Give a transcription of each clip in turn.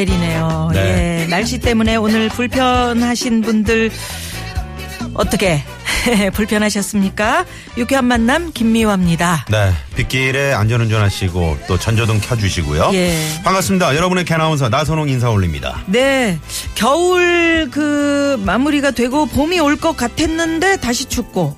내리네요. 네. 예, 날씨 때문에 오늘 불편하신 분들 어떻게 불편하셨습니까? 유쾌한 만남 김미화입니다. 네 빗길에 안전운전 하시고 또 전조등 켜주시고요 예. 반갑습니다 여러분의 개나운서 나선홍 인사 올립니다 네, 겨울 그 마무리가 되고 봄이 올 것 같았는데 다시 춥고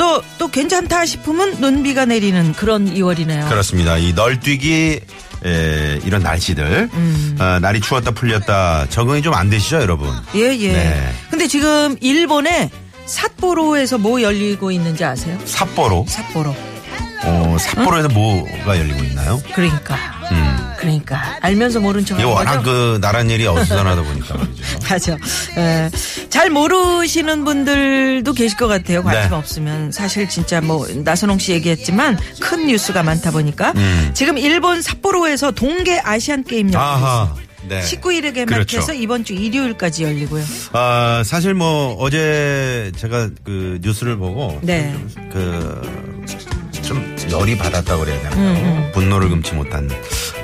또 또 괜찮다 싶으면 눈비가 내리는 그런 2월이네요. 그렇습니다 이 널뛰기 에, 이런 날씨들 음. 어, 날이 추웠다 풀렸다 적응이 좀 안 되시죠 여러분 예, 예. 네. 근데 지금 일본에 삿포로에서 뭐 열리고 있는지 아세요? 삿포로 삿포로. 어, 삿포로에서 뭐가 열리고 있나요? 그러니까. 음. 그러니까 알면서 모른 척 하는 워낙? 그 나란 일이 어수선하다 보니까 말이죠 맞아. 예. 잘 모르시는 분들도 계실 것 같아요. 관심 네. 없으면 사실 진짜 뭐 나선홍 씨 얘기했지만 큰 뉴스가 많다 보니까 음. 지금 일본 삿포로에서 동계 아시안 게임 열리고 아하 네. 19일에 개막해서 그렇죠. 이번 주 일요일까지 열리고요. 아, 사실 뭐 어제 제가 그 뉴스를 보고 네. 그좀 열이 받았다 그래야 음, 되나요? 분노를 금치 못한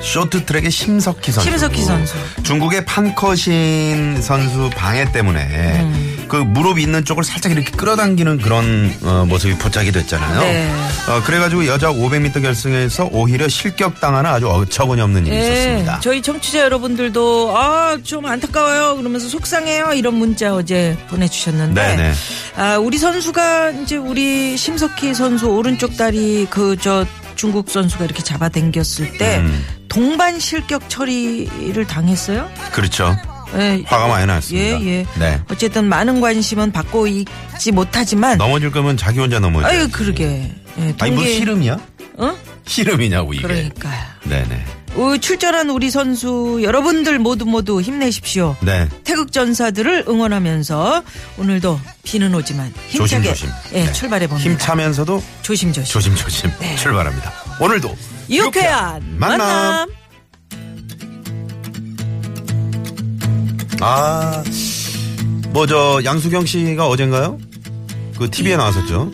쇼트트랙의 심석희 선수. 심석희 선수. 중국의 판커신 선수 방해 때문에 음. 그 무릎 있는 쪽을 살짝 이렇게 끌어당기는 그런 어, 모습이 포착이 됐잖아요. 네. 어, 그래가지고 여자 500m 결승에서 오히려 실격당하는 아주 어처구니 없는 일이 있었습니다. 예, 저희 청취자 여러분들도 아 좀 안타까워요 그러면서 속상해요 이런 문자 어제 보내주셨는데 네네. 아 우리 선수가 이제 우리 심석희 선수 오른쪽 다리 그저 중국 선수가 이렇게 잡아당겼을 때 음. 동반 실격 처리를 당했어요. 그렇죠. 예, 화가 많이 났습니다. 예, 예. 네. 어쨌든 많은 관심은 받고 있지 못하지만 넘어질 거면 자기 혼자 넘어져. 아유 그러게 예, 아니 뭐 동계- 씨름이야? 어? 씨름이냐고 이게. 그러니까요. 네네. 어, 출전한 우리 선수 여러분들 모두 모두 힘내십시오. 네. 태극 전사들을 응원하면서 오늘도 비는 오지만 힘차게 조심조심. 예, 네. 출발해 봅니다. 힘차면서도 조심조심. 조심조심 네. 출발합니다. 오늘도 유쾌한 만남. 만남. 아, 뭐 저 양수경 씨가 어젠가요? 그 TV에 나왔었죠.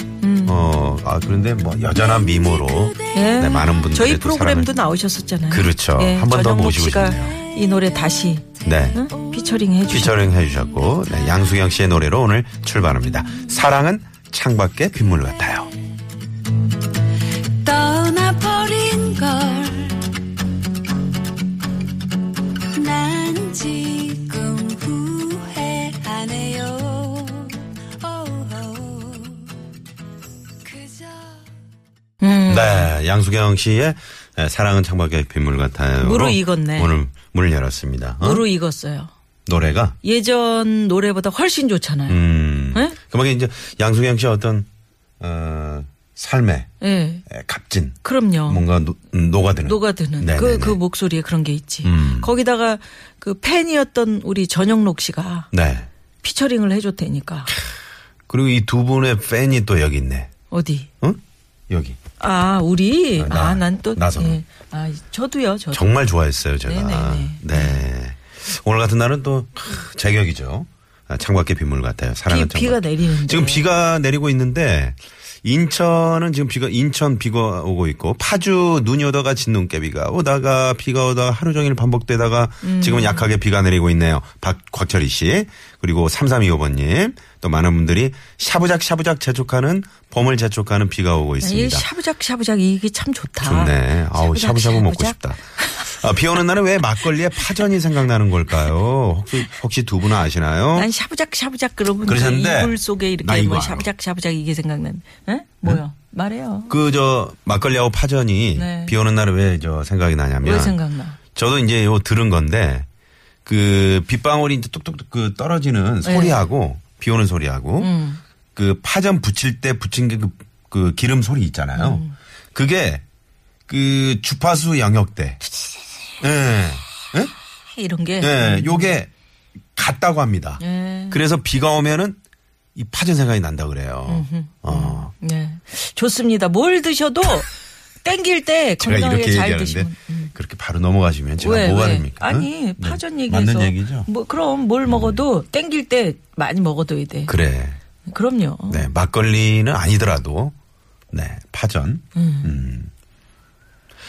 음. 어, 아 그런데 뭐 여전한 미모로 예. 네, 많은 분들의 저희 또 프로그램도 나오셨었잖아요. 그렇죠. 한번 더 전영록 모시고 씨가 싶네요. 이 노래 다시 네. 응? 피처링 해주셨 피처링 해주셨고 네, 양수경 씨의 노래로 오늘 출발합니다. 사랑은 창밖의 빗물 같아요. 네, 양수경 씨의 네, 사랑은 창밖의 빗물 같아요. 무르 익었네. 오늘 문을 열었습니다. 어? 무르 익었어요. 노래가 예전 노래보다 훨씬 좋잖아요. 음. 네? 그만 이제 양수경 씨의 어떤 어, 삶의 예. 에, 값진 그럼요. 뭔가 노, 음, 녹아드는 녹아드는 네네네. 그, 그 목소리에 그런 게 있지. 음. 거기다가 그 팬이었던 우리 전영록 씨가 네. 피처링을 해줬다니까. 그리고 이 두 분의 팬이 또 여기 있네. 어디? 어? 여기. 아, 우리? 아, 나, 아, 난 또. 나선호. 예. 아, 저도요, 저도. 정말 좋아했어요, 제가. 네네네. 네. 오늘 같은 날은 또 크, 제격이죠. 아, 창밖의 빗물 같아요. 사랑은 비, 비가 창밖. 내리는데. 지금 비가 내리고 있는데 인천은 지금 비가 인천 비가 오고 있고 파주 눈이 오다가 진눈깨비가 오다가 비가 오다가 하루 종일 반복되다가 음. 지금은 약하게 비가 내리고 있네요. 박곽철희 씨 그리고 3325번님 또 많은 분들이 샤부작 샤부작 재촉하는 봄을 재촉하는 비가 오고 이 있습니다. 샤브작 샤브작 이게 참 좋다. 좋네. 아우 샤브작, 샤브샤브 먹고 샤브작. 싶다. 아, 비 오는 날은 왜 막걸리에 파전이 생각나는 걸까요? 혹시 혹시 두 분은 아시나요? 난 샤브작 샤브작 그러고 그러셨는데 이불 속에 나 이렇게 뭐. 샤브작 샤브작 이게 생각난. 에? 뭐요? 말해요. 그 저 막걸리하고 파전이 네. 비 오는 날은 왜 저 생각이 나냐면 왜 생각나? 저도 이제 요 들은 건데 그 빗방울이 이제 뚝뚝뚝 그 떨어지는 네. 소리하고 비 오는 소리하고 음. 그 파전 붙일 때 붙인 게그 그 기름 소리 있잖아요. 음. 그게 그 주파수 영역대. 예. 예? 이런 게. 예, 요게 같다고 합니다. 예. 그래서 비가 오면은 이 파전 생각이 난다 그래요. 어. 네. 좋습니다. 뭘 드셔도 땡길 때 제가 건강하게 이렇게 잘 얘기하는데 드시면. 그렇게 바로 넘어가시면 제가 왜, 뭐가 왜? 됩니까? 아니, 응? 네. 파전 얘기해서. 맞는 얘기죠. 뭐, 그럼 뭘 먹어도 땡길 때 많이 먹어둬야 돼. 그래. 그럼요. 네, 막걸리는 아니더라도 네, 파전. 음.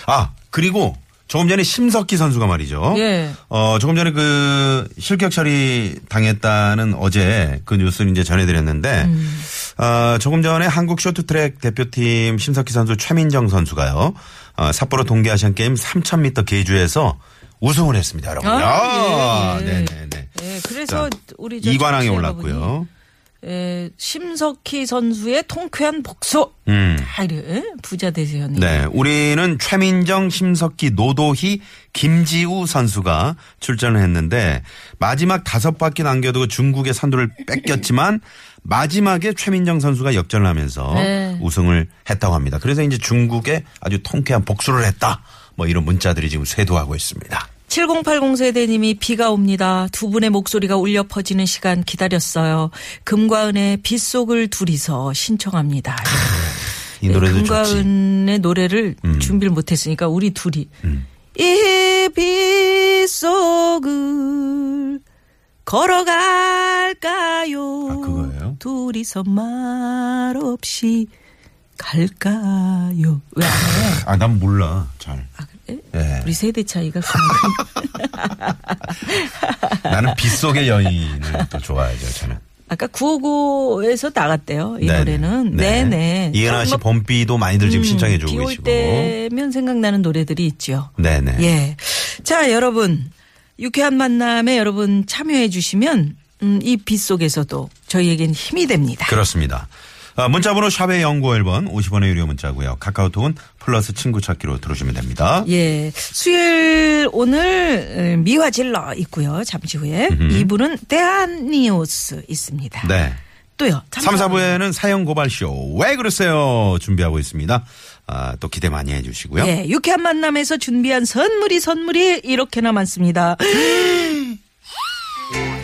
아, 그리고 조금 전에 심석희 선수가 말이죠. 예. 어, 조금 전에 그 실격 처리 당했다는 어제 그 뉴스를 이제 전해드렸는데, 음. 어, 조금 전에 한국 쇼트트랙 대표팀 심석희 선수 최민정 선수가요, 어, 삿포로 동계 아시안 게임 3000m 계주에서 우승을 했습니다, 여러분. 아, 아, 예, 예. 네네네. 예, 그래서 자, 우리 저 이관왕에 올랐고요. 예, 심석희 선수의 통쾌한 복수. 음. 다 예? 부자 되세요. 네. 네, 우리는 최민정, 심석희, 노도희, 김지우 선수가 출전을 했는데 마지막 다섯 바퀴 남겨두고 중국의 선두를 뺏겼지만 마지막에 최민정 선수가 역전을 하면서 네. 우승을 했다고 합니다. 그래서 이제 중국에 아주 통쾌한 복수를 했다. 뭐 이런 문자들이 지금 쇄도하고 있습니다. 7080 세대님이 비가 옵니다. 두 분의 목소리가 울려 퍼지는 시간 기다렸어요. 금과 은의 빗속을 둘이서 신청합니다. 이 노래도 금과 좋지. 은의 노래를 준비를 못했으니까 우리 둘이 이 빗속을 걸어갈까요? 아, 그거예요? 둘이서 말없이 갈까요? 왜 안 해? 아, 난 몰라. 잘. 아, 그래? 예. 우리 세대 차이가 큰 나는 빗속의 여인을 또 좋아하죠, 저는. 아까 955에서 나갔대요. 이 네네. 노래는. 네. 네네. 이은하 씨 뭐, 봄비도 많이들 지금 신청해 주고 비올 계시고. 때면 생각나는 노래들이 있죠. 네네. 예. 자, 여러분. 유쾌한 만남에 여러분 참여해 주시면 음, 이빛 속에서도 저희에겐 힘이 됩니다. 그렇습니다. 아, 문자번호 샵의 연구 1번 50원의 유료 문자고요. 카카오톡은 플러스 친구 찾기로 들어오시면 됩니다. 예. 수요일 오늘 음, 미화질러 있고요. 잠시 후에 2부는 대한니우스 있습니다. 네. 또요. 3, 4부에는 사형 고발쇼 왜 그러세요 준비하고 있습니다. 아, 또 기대 많이 해주시고요. 예, 유쾌한 만남에서 준비한 선물이 선물이 이렇게나 많습니다.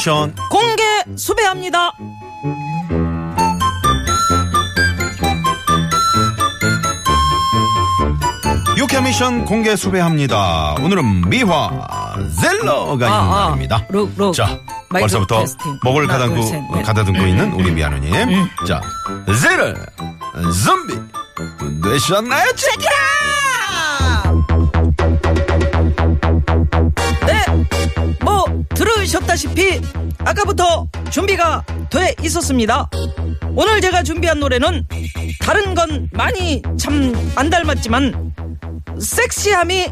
미션. 공개 수배합니다. 유쾌 미션 공개 수배합니다. 오늘은 미화 젤러가 있는 아, 아. 날입니다. 록, 록. 자, 벌써부터 테스팅. 목을 하나, 가다듬고 둘, 셋, 넷. 음. 가다듬고 있는 우리 미아누님. 자, 젤러 좀비 되셨나요? 체크라! 들으셨다시피 아까부터 준비가 돼 있었습니다. 오늘 제가 준비한 노래는 다른 건 많이 참 안 닮았지만 섹시함이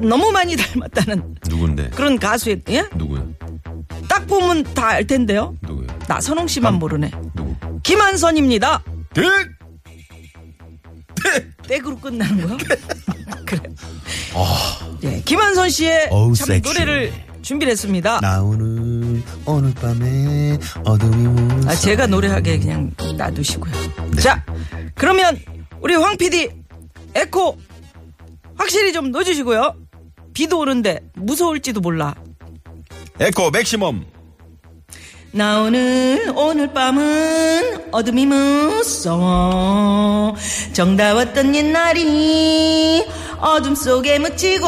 너무 많이 닮았다는 누군데? 그런 가수의 예? 누구야? 딱 보면 다 알 텐데요. 누구야? 나선홍 씨만 음. 모르네. 누구? 김한선입니다. 득! 땡으로 끝나는 거야? 김완선 씨의 어우, 참 섹시. 노래를 준비를 했습니다. 나 오늘 오늘 밤에 어둠이 아, 제가 노래하게 그냥 놔두시고요. 자, 그러면 우리 황 PD 에코 확실히 좀 넣어주시고요. 비도 오는데 무서울지도 몰라. 에코 맥시멈 나 오늘 오늘 밤은 어둠이 무서워 정다웠던 옛날이 어둠 속에 묻히고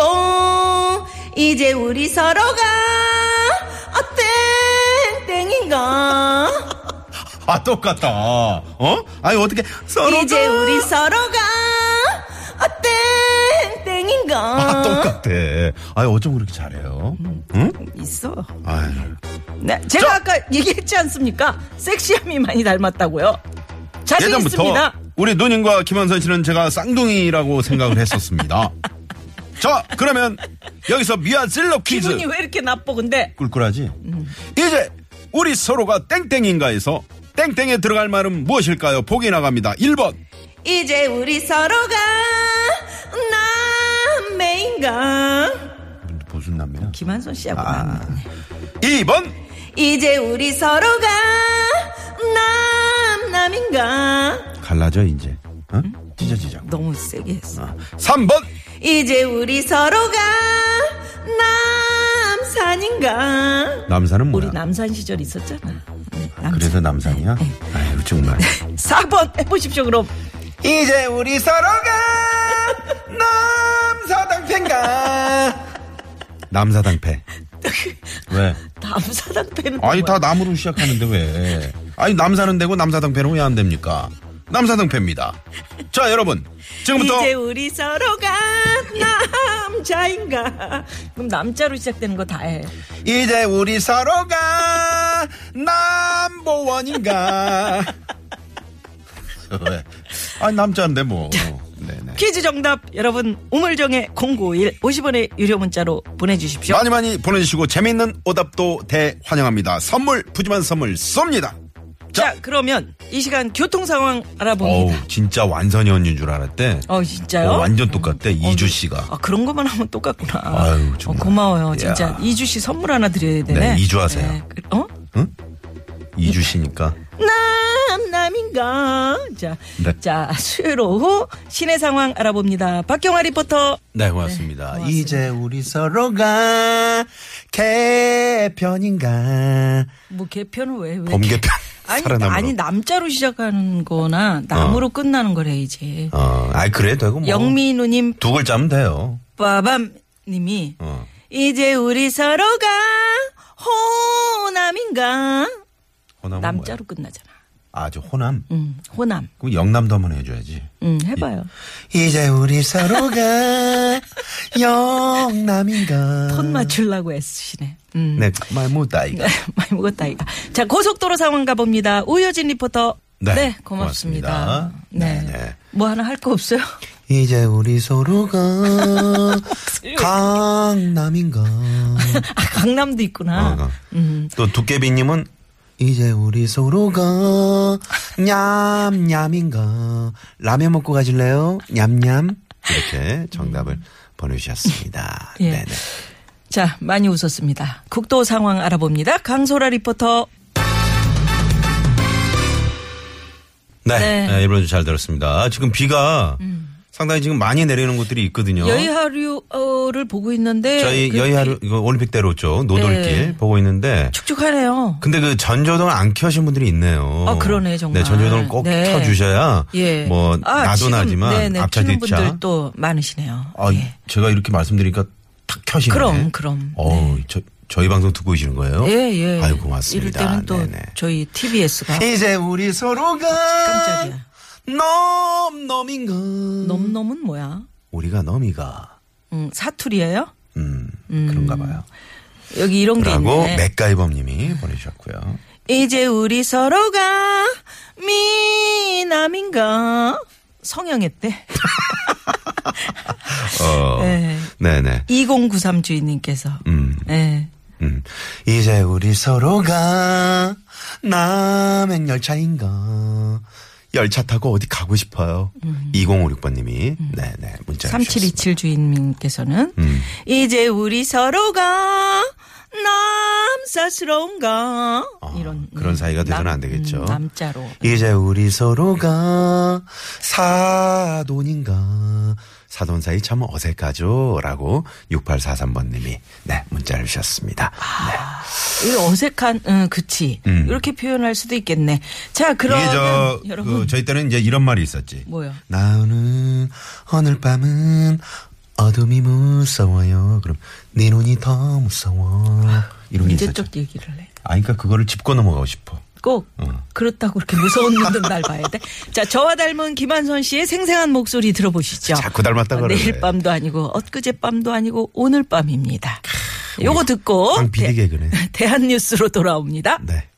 이제 우리 서로가 어땡 땡인가? 아 똑같다 어? 아니 어떻게 서로 이제 우리 서로가 어땡 땡인가? 아 똑같아. 아니 어쩜 그렇게 잘해요? 응? 있어. 아유. 네, 제가 아까 얘기했지 않습니까? 섹시함이 많이 닮았다고요? 자신 예전부터 있습니다. 우리 누님과 김한선 씨는 제가 쌍둥이라고 생각을 했었습니다 자 그러면 여기서 미아 질러 퀴즈 기분이 왜 이렇게 나빠 근데 꿀꿀하지? 이제 우리 서로가 땡땡인가에서 땡땡에 들어갈 말은 무엇일까요? 보기 나갑니다. 1번, 이제 우리 서로가 남매인가 무슨 남매야? 김한선 씨하고 아. 만났네 2번, 이제 우리 서로가 남남인가 갈라져, 이제. 어? 찢어지자고. 너무 세게 했어 3번, 이제 우리 서로가 남산인가 남산은 뭐야? 우리 남산 시절 있었잖아 네, 남산. 그래서 남산이야? 아유, 정말. 4번 해보십시오 그럼 이제 우리 서로가 남사당패인가? 남사당패. 왜? 남사당패는 아니, 뭐야? 다 남으로 시작하는데 왜? 아니, 남사는 되고 남사당패는 왜 안 됩니까? 남사당패입니다. 자, 여러분. 지금부터 이제 우리 서로가 남자인가 그럼 남자로 시작되는 거 다 해. 이제 우리 서로가 남보원인가? 왜? 아니 남자인데 뭐. 네네. 퀴즈 정답 여러분 우물정의 0951 50원의 유료 문자로 보내주십시오. 많이 많이 보내주시고 재밌는 오답도 대환영합니다. 선물 푸짐한 선물 쏩니다. 자 그러면 이 시간 교통 상황 알아봅니다. 진짜 완선이 언니인 줄 알았대. 어 진짜요? 어, 완전 똑같대 이주 씨가. 아 그런 것만 하면 똑같구나. 아유, 정말. 어, 고마워요 진짜 야. 이주 씨 선물 하나 드려야 되네. 네, 이주하세요. 그- 어? 이주 씨니까. 남 남인가? 자, 네. 자 수요일 오후 시내 상황 알아봅니다. 박경화 리포터. 네 고맙습니다. 고맙습니다. 이제 우리 서로가 개편인가? 뭐 개편은 왜 왜? 봄 개편. 아니 살아남으러. 아니 남자로 시작하는 거나 남으로 끝나는 거래야지. 어, 아이 그래 되고 뭐. 영민우님 두 글자면 돼요. 빠밤님이 어. 이제 우리 서로가 호남인가? 호남은 남자로 끝나잖아. 뭐야? 아주 호남. 음, 호남. 그럼 영남도 한번 해줘야지. 음, 해봐요. 이제 우리 서로가 영남인가. 톤 맞추려고 애쓰시네. 음. 네, 말 못다 이거. 많이 먹었다 이거. 자 고속도로 상황 가봅니다. 우효진 리포터. 네, 고맙습니다. 고맙습니다. 네. 네, 네. 뭐 하나 할 거 없어요? 이제 우리 서로가 강남인가. 아 강남도 있구나. 어, 어. 음. 또 두께비님은 이제 우리 서로가 냠냠인가. 라면 먹고 가실래요? 냠냠. 이렇게 정답을 보내주셨습니다. 예. 네네. 자 많이 웃었습니다. 국도 상황 알아봅니다. 강소라 리포터. 네, 네. 네. 일본 잘 들었습니다. 지금 비가 상당히 지금 많이 내리는 곳들이 있거든요. 여의하류를 보고 있는데 저희 그 여의하루 이거 올림픽대로 쪽 노돌길 네. 보고 있는데 축축하네요. 근데 그 전조등을 안 켜신 분들이 있네요. 아, 그러네, 정말. 네, 전조등을 꼭 네. 켜주셔야 예. 뭐 아, 나도 나지만 네네, 앞차 뒤차. 분들 또 많으시네요. 아, 예. 제가 이렇게 말씀드리니까 탁 켜시네. 그럼 그럼. 어, 저 저희 방송 듣고 계시는 거예요? 예, 예. 아유 고맙습니다. 이럴 때는 또 네네. 저희 TBS가 이제 우리 서로가 깜짝이야. 넘넘인가. 넘넘은 뭐야? 우리가 넘이가 음, 사투리예요? 음, 그런가 봐요. 여기 이런 게 있네. 맥가이범님이 보내주셨고요. 이제 우리 서로가 미남인가? 성형했대. 어, 네. 네네. 2093 주인님께서. 음. 네. 음. 이제 우리 서로가 남행 열차인가 열차 타고 어디 가고 싶어요. 2056번님이. 네네. 문자. 주셨습니다. 3727 주인님께서는 음. 이제 우리 서로가 남사스러운가 이런 아, 그런 사이가 돼서는 안 되겠죠. 음, 남자로 이제 우리 서로가 사돈인가. 사돈 사이 참 어색하죠. 라고 6843번님이 네, 문자를 주셨습니다. 네. 이 어색한 응, 그치 음. 이렇게 표현할 수도 있겠네. 자 그러면 저, 여러분 그 저희 때는 이제 이런 말이 있었지. 뭐요? 나는 오늘 밤은 어둠이 무서워요. 그럼 네 눈이 더 무서워. 이런 게 있었죠. 이제적 얘기를 해. 아, 그러니까 그거를 짚고 넘어가고 싶어. 꼭 어. 그렇다고 그렇게 무서운 눈은 날 봐야 돼. 자 저와 닮은 김한선 씨의 생생한 목소리 들어보시죠. 자꾸 닮았다 어, 그러네. 내일 밤도 아니고 엊그제 밤도 아니고 오늘 밤입니다. 요거 듣고 대-. 대한 뉴스로 돌아옵니다. 네.